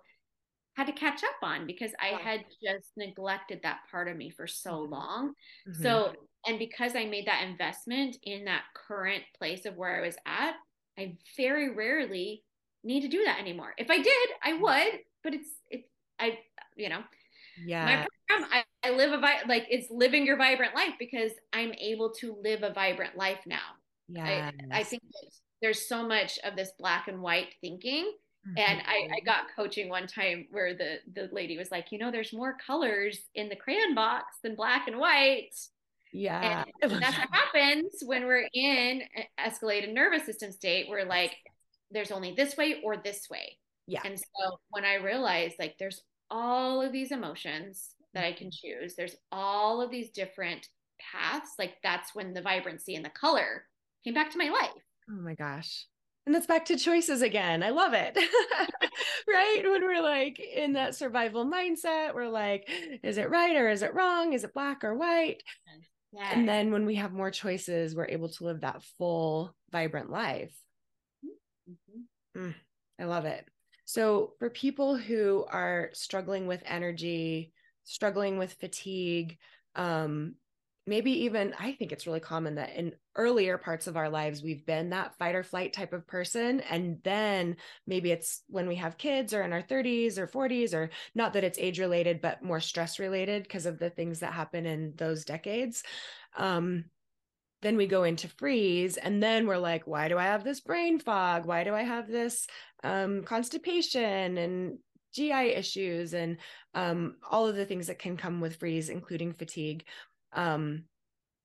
had to catch up on because I had just neglected that part of me for so mm-hmm. long. Mm-hmm. So and because I made that investment in that current place of where I was at, I very rarely need to do that anymore. If I did, I mm-hmm. would, but it's it's I you know, yeah. my program I, I live a vi- like it's living your vibrant life because i'm able to live a vibrant life now. Yeah I, I, think there's so much of this black and white thinking mm-hmm. and I, I got coaching one time where the the lady was like you know there's more colors in the crayon box than black and white. Yeah and that's what happens when we're in escalated nervous system state we're like there's only this way or this way. Yeah. And so when i realized like there's all of these emotions that I can mm-hmm. choose. There's all of these different paths. Like that's when the vibrancy and the color came back to my life. Oh my gosh. And that's back to choices again. I love it. right? When we're like in that survival mindset, we're like, is it right or is it wrong? Is it black or white? Yes. And then when we have more choices, we're able to live that full, vibrant life. Mm-hmm. Mm, I love it. So, for people who are struggling with energy, struggling with fatigue, um, maybe even I think it's really common that in earlier parts of our lives, we've been that fight or flight type of person. And then maybe it's when we have kids or in our 30s or 40s, or not that it's age related, but more stress related because of the things that happen in those decades. Um, then we go into freeze and then we're like why do i have this brain fog why do i have this um, constipation and gi issues and um, all of the things that can come with freeze including fatigue. Um,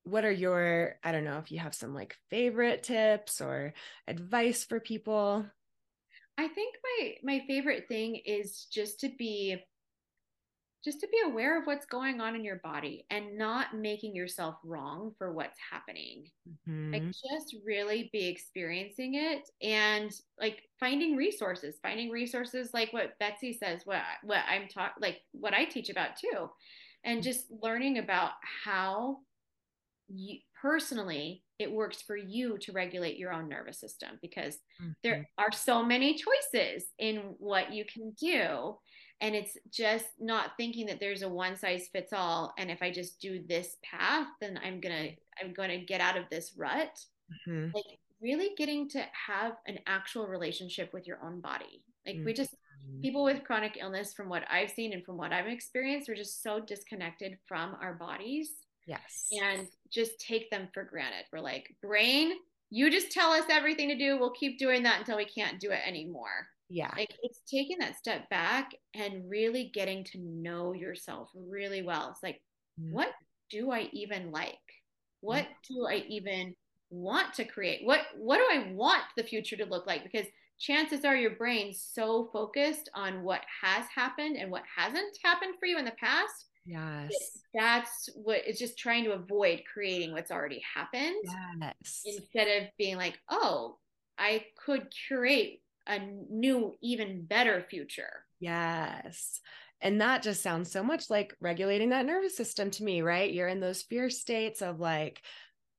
what are your i don't know if you have some like favorite tips or advice for people? I think my my favorite thing is just to be just to be aware of what's going on in your body and not making yourself wrong for what's happening. Mm-hmm. Like just really be experiencing it and like finding resources, finding resources like what Betsy says, what what I'm taught like what I teach about too. And just learning about how you personally it works for you to regulate your own nervous system because mm-hmm. there are so many choices in what you can do and it's just not thinking that there's a one size fits all. And if i just do this path then i'm gonna i'm gonna get out of this rut. Mm-hmm. like really getting to have an actual relationship with your own body. Like mm-hmm. we just mm-hmm. people with chronic illness from what i've seen and from what i've experienced we're just so disconnected from our bodies. Yes. And just take them for granted. We're like brain you just tell us everything to do. We'll keep doing that until we can't do it anymore yeah. Like it's taking that step back and really getting to know yourself really well. It's like mm-hmm. what do i even like? What mm-hmm. do i even want to create? What what do i want the future to look like? Because chances are your brain's so focused on what has happened and what hasn't happened for you in the past yes. that's what it's just trying to avoid creating what's already happened yes. instead of being like oh i could create a new, even better future. Yes. And that just sounds so much like regulating that nervous system to me, right? You're in those fear states of like,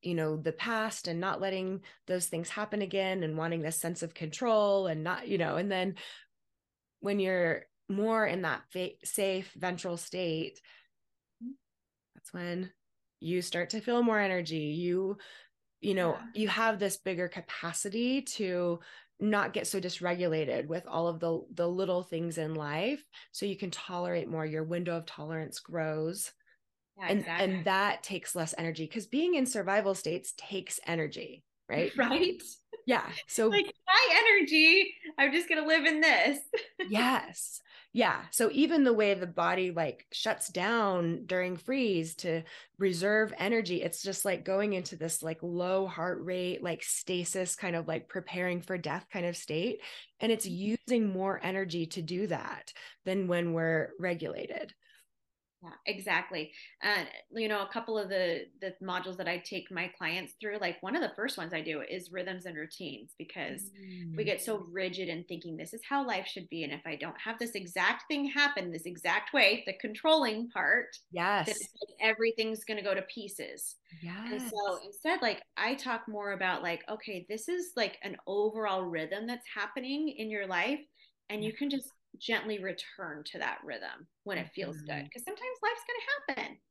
you know, the past and not letting those things happen again and wanting this sense of control and not, you know, and then when you're more in that fa- safe ventral state, that's when you start to feel more energy. You, you know, Yeah. you have this bigger capacity to not get so dysregulated with all of the the little things in life so you can tolerate more your window of tolerance grows Yeah, and exactly. and that takes less energy because being in survival states takes energy right right? Yeah so Like my energy, I'm just gonna live in this. yes. Yeah so even the way the body like shuts down during freeze to reserve energy it's just like going into this like low heart rate like stasis kind of like preparing for death kind of state and it's mm-hmm. using more energy to do that than when we're regulated Yeah, exactly. And you know, a couple of the the modules that I take my clients through, like one of the first ones I do is rhythms and routines because we Mm. get so rigid in thinking this is how life should be and if I don't have this exact thing happen this exact way, the controlling part, yes like everything's going to go to pieces. And yes so instead, like I talk more about like, okay, this is like an overall rhythm that's happening in your life, and you can just gently return to that rhythm when it feels good. Mhm. Because sometimes life's gonna happen.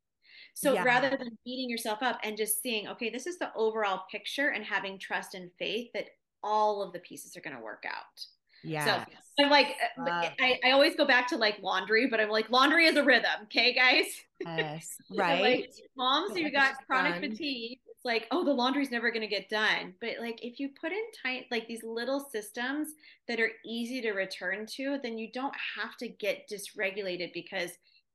So Yeah. rather than beating yourself up and just seeing, okay, this is the overall picture and having trust and faith that all of the pieces are gonna work out. yeah So I'm like, uh, Love I, I always go back to like laundry, but I'm like, laundry is a rhythm, okay, guys? yes So, right like moms Feel who like got chronic done. fatigue, like, oh, the laundry's never going to get done. But like, if you put in tight, like these little systems that are easy to return to, then you don't have to get dysregulated because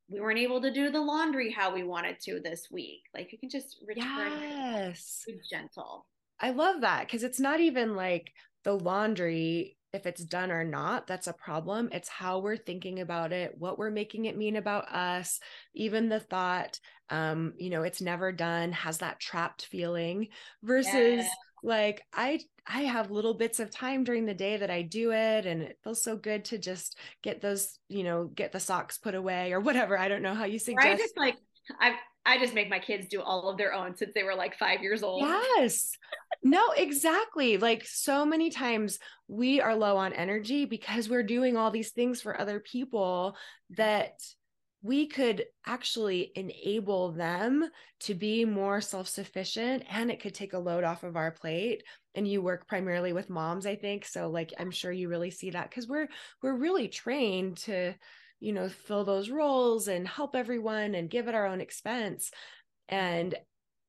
we weren't able to do the laundry how we wanted to this week. Like, you can just return yes to gentle. I love that because it's not even like the laundry, if it's done or not, that's a problem. It's how we're thinking about it, what we're making it mean about us, even the thought, um, you know, it's never done has that trapped feeling versus Yeah. like I I have little bits of time during the day that I do it and it feels so good to just get those, you know, get the socks put away or whatever. I don't know how you Right? suggest. Just like, I, I just make my kids do all of their own since they were like five years old. Yes. No, exactly. Like so many times we are low on energy because we're doing all these things for other people that we could actually enable them to be more self sufficient and it could take a load off of our plate. And you work primarily with moms, I think. So, like, I'm sure you really see that because we're, we're really trained to, you know, fill those roles and help everyone and give at our own expense. And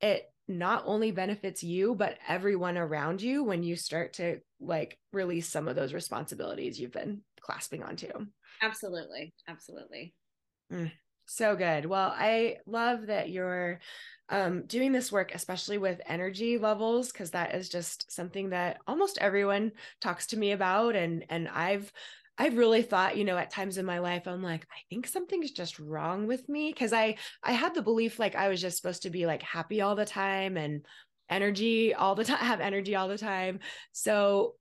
it not only benefits you, but everyone around you when you start to like release some of those responsibilities you've been clasping onto. Absolutely. Absolutely. So good. Well, I love that you're um, doing this work, especially with energy levels, because that is just something that almost everyone talks to me about. And and I've I've really thought, you know, at times in my life, I'm like, I think something's just wrong with me. Cause I I had the belief like I was just supposed to be like happy all the time and energy all the time, have energy all the time. So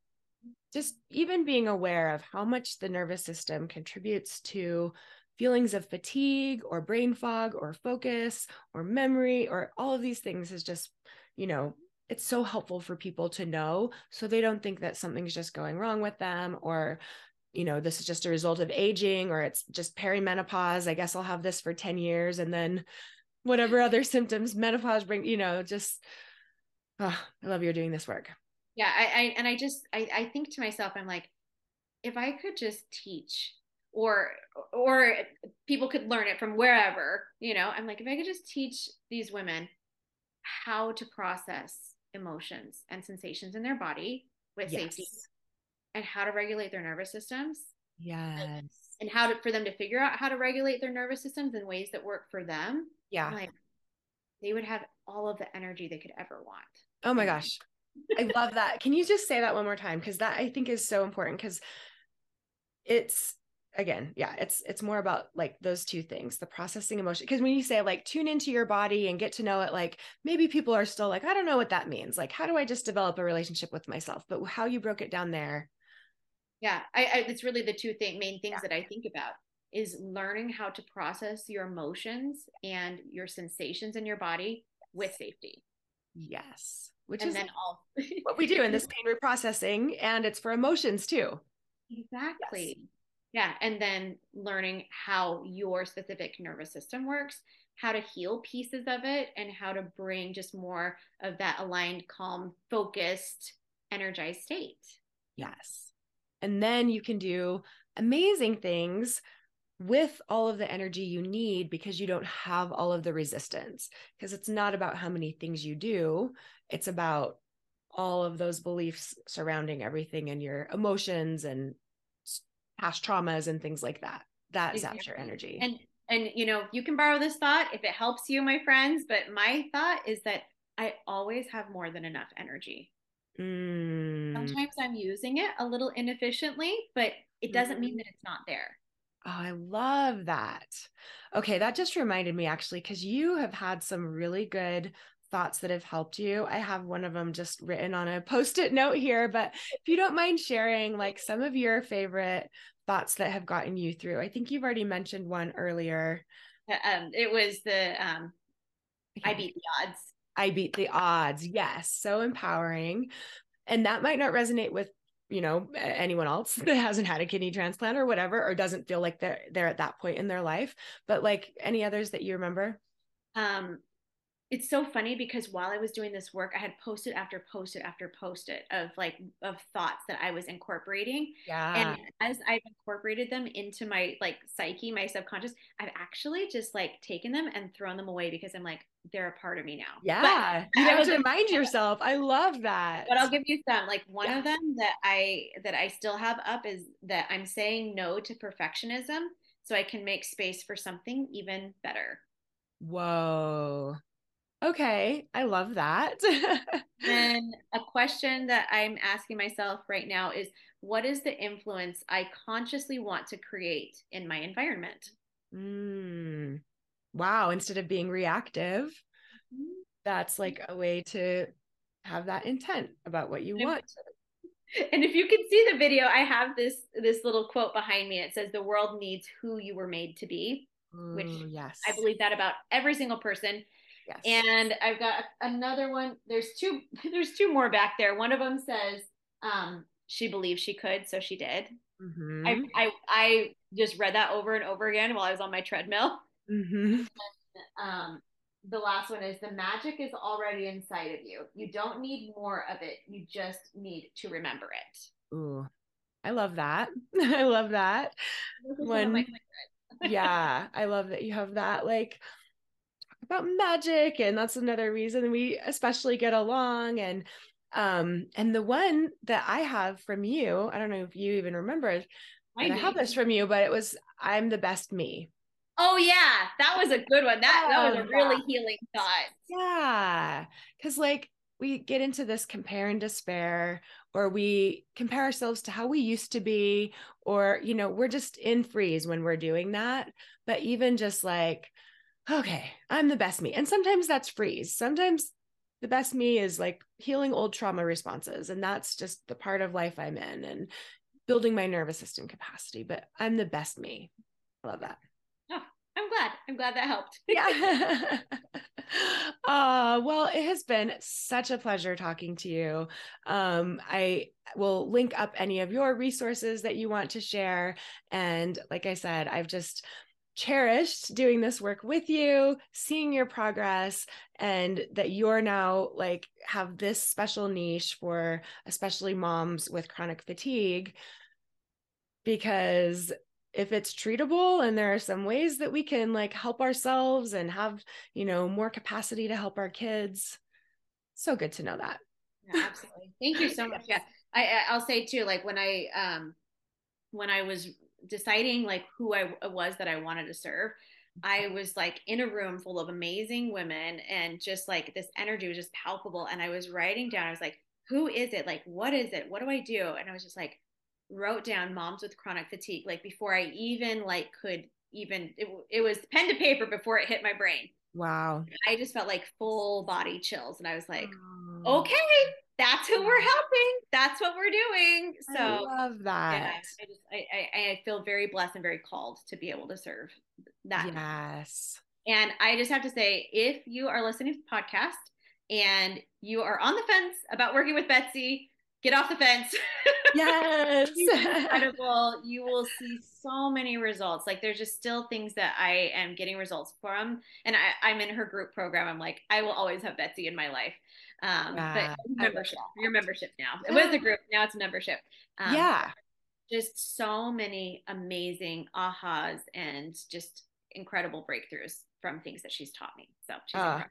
just even being aware of how much the nervous system contributes to feelings of fatigue or brain fog or focus or memory or all of these things is just, you know, it's so helpful for people to know so they don't think that something's just going wrong with them or you know this is just a result of aging or it's just perimenopause i guess i'll have this for 10 years and then whatever other symptoms menopause bring you know just oh, i love you're doing this work Yeah. I, I and I just I, I think to myself, I'm like, if I could just teach or or people could learn it from wherever, you know, I'm like, if I could just teach these women how to process emotions and sensations in their body with safety and how to regulate their nervous systems yes. and how to for them to figure out how to regulate their nervous systems in ways that work for them yeah. like they would have all of the energy they could ever want. Oh my gosh. I love that. Can you just say that one more time? Because that i think is so important because it's again yeah it's it's more about like those two things the processing emotion because when you say like tune into your body and get to know it like maybe people are still like i don't know what that means. Like how do i just develop a relationship with myself? But how you broke it down there. Yeah I, I it's really the two thing main things that i think about is learning how to process your emotions and your sensations in your body with safety. Yes which and is then all what we do in this pain reprocessing and it's for emotions too. Exactly yeah and then learning how your specific nervous system works how to heal pieces of it and how to bring just more of that aligned, calm, focused, energized state. Yes. And then you can do amazing things with all of the energy you need because you don't have all of the resistance. Because it's not about how many things you do, it's about all of those beliefs surrounding everything and your emotions and past traumas and things like that. That exactly. zaps your energy. And and you know, you can borrow this thought if it helps you, my friends. But my thought is that I always have more than enough energy. Mm. Sometimes I'm using it a little inefficiently, but it doesn't mean that it's not there. Oh, I love that. Okay, that just reminded me actually, because you have had some really good thoughts that have helped you. I have one of them just written on a post it note here, but if you don't mind sharing like some of your favorite thoughts that have gotten you through, I think you've already mentioned one earlier. Um, it was the um, I beat the odds. I beat the odds. Yes. So empowering. And that might not resonate with, you know, anyone else that hasn't had a kidney transplant or whatever, or doesn't feel like they're they're at that point in their life. But like any others that you remember? Um, it's so funny because while I was doing this work, I had posted after posted after posted of like of thoughts that I was incorporating. Yeah. And as I've incorporated them into my like psyche, my subconscious, I've actually just like taken them and thrown them away because I'm like, they're a part of me now. Yeah. But you have to remind yourself. I love that. But I'll give you some. Like one yeah. of them that I that I still have up is that I'm saying no to perfectionism so I can make space for something even better. Whoa. Okay, I love that. and a question that I'm asking myself right now is what is the influence I consciously want to create in my environment? Mm. Wow, instead of being reactive, mm-hmm. that's like a way to have that intent about what you want. And if you can see the video, I have this this little quote behind me. It says the world needs who you were made to be, which yes. I believe that about every single person Yes. And I've got another one. There's two. There's two more back there. One of them says, um, "She believed she could, so she did." Mm-hmm. I, I I just read that over and over again while I was on my treadmill. Mm-hmm. And, um, the last one is the magic is already inside of you. You don't need more of it. You just need to remember it. Ooh, I love that. I love that. When, yeah, I love that you have that. Like, about magic and that's another reason we especially get along and um and the one that i have from you i don't know if you even remember I, I have this from you but it was i'm the best me. Oh yeah that was a good one. That that was a really healing thought. Yeah because like we get into this compare and despair or we compare ourselves to how we used to be or you know we're just in freeze when we're doing that but even just like okay, I'm the best me. And sometimes that's freeze. Sometimes the best me is like healing old trauma responses. And that's just the part of life I'm in and building my nervous system capacity. But I'm the best me. I love that. Oh, I'm glad. I'm glad that helped. yeah. uh, well, it has been such a pleasure talking to you. Um, I will link up any of your resources that you want to share. And like I said, I've just cherished doing this work with you, seeing your progress, and that you're now like have this special niche for especially moms with chronic fatigue. Because if it's treatable and there are some ways that we can like help ourselves and have, you know, more capacity to help our kids, so good to know that. Yeah, absolutely. Thank you so much. Yeah. I I'll say too, like when I um when I was deciding like who I was that I wanted to serve, I mm-hmm. was like in a room full of amazing women and just like this energy was just palpable. And I was writing down, I was like, who is it? Like, what is it? What do I do? And I was just like, wrote down moms with chronic fatigue, like before I even like could even, it, it was pen to paper before it hit my brain. Wow. I just felt like full body chills. And I was like, oh. okay, that's who we're helping. That's what we're doing. So I love that. Yeah, I just I, I, I feel very blessed and very called to be able to serve that. Yes. And I just have to say, if you are listening to the podcast and you are on the fence about working with Betsy, get off the fence. Yes. incredible. You will see so many results. Like there's just still things that I am getting results from. And I, I'm in her group program. I'm like, I will always have Betsy in my life. Um, but membership, your membership now. It was a group, now it's a membership. Um, yeah. Just so many amazing ahas and just incredible breakthroughs from things that she's taught me. So she's uh, incredible.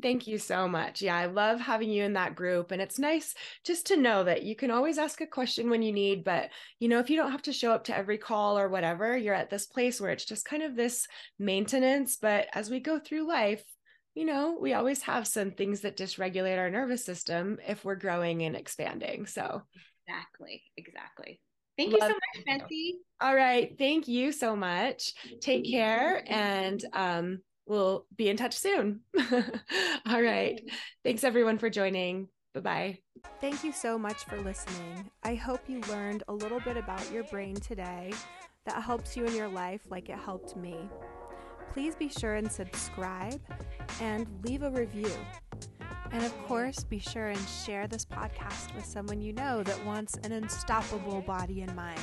Thank you so much. Yeah, I love having you in that group. And it's nice just to know that you can always ask a question when you need. But, you know, if you don't have to show up to every call or whatever, you're at this place where it's just kind of this maintenance. But as we go through life, you know, we always have some things that dysregulate our nervous system if we're growing and expanding. So, exactly, exactly. Thank Love you so much, Betsy. All right. Thank you so much. Take care. And um, we'll be in touch soon. All right. Thanks everyone for joining. Bye bye. Thank you so much for listening. I hope you learned a little bit about your brain today that helps you in your life like it helped me. Please be sure and subscribe and leave a review. And of course, be sure and share this podcast with someone you know that wants an unstoppable body and mind.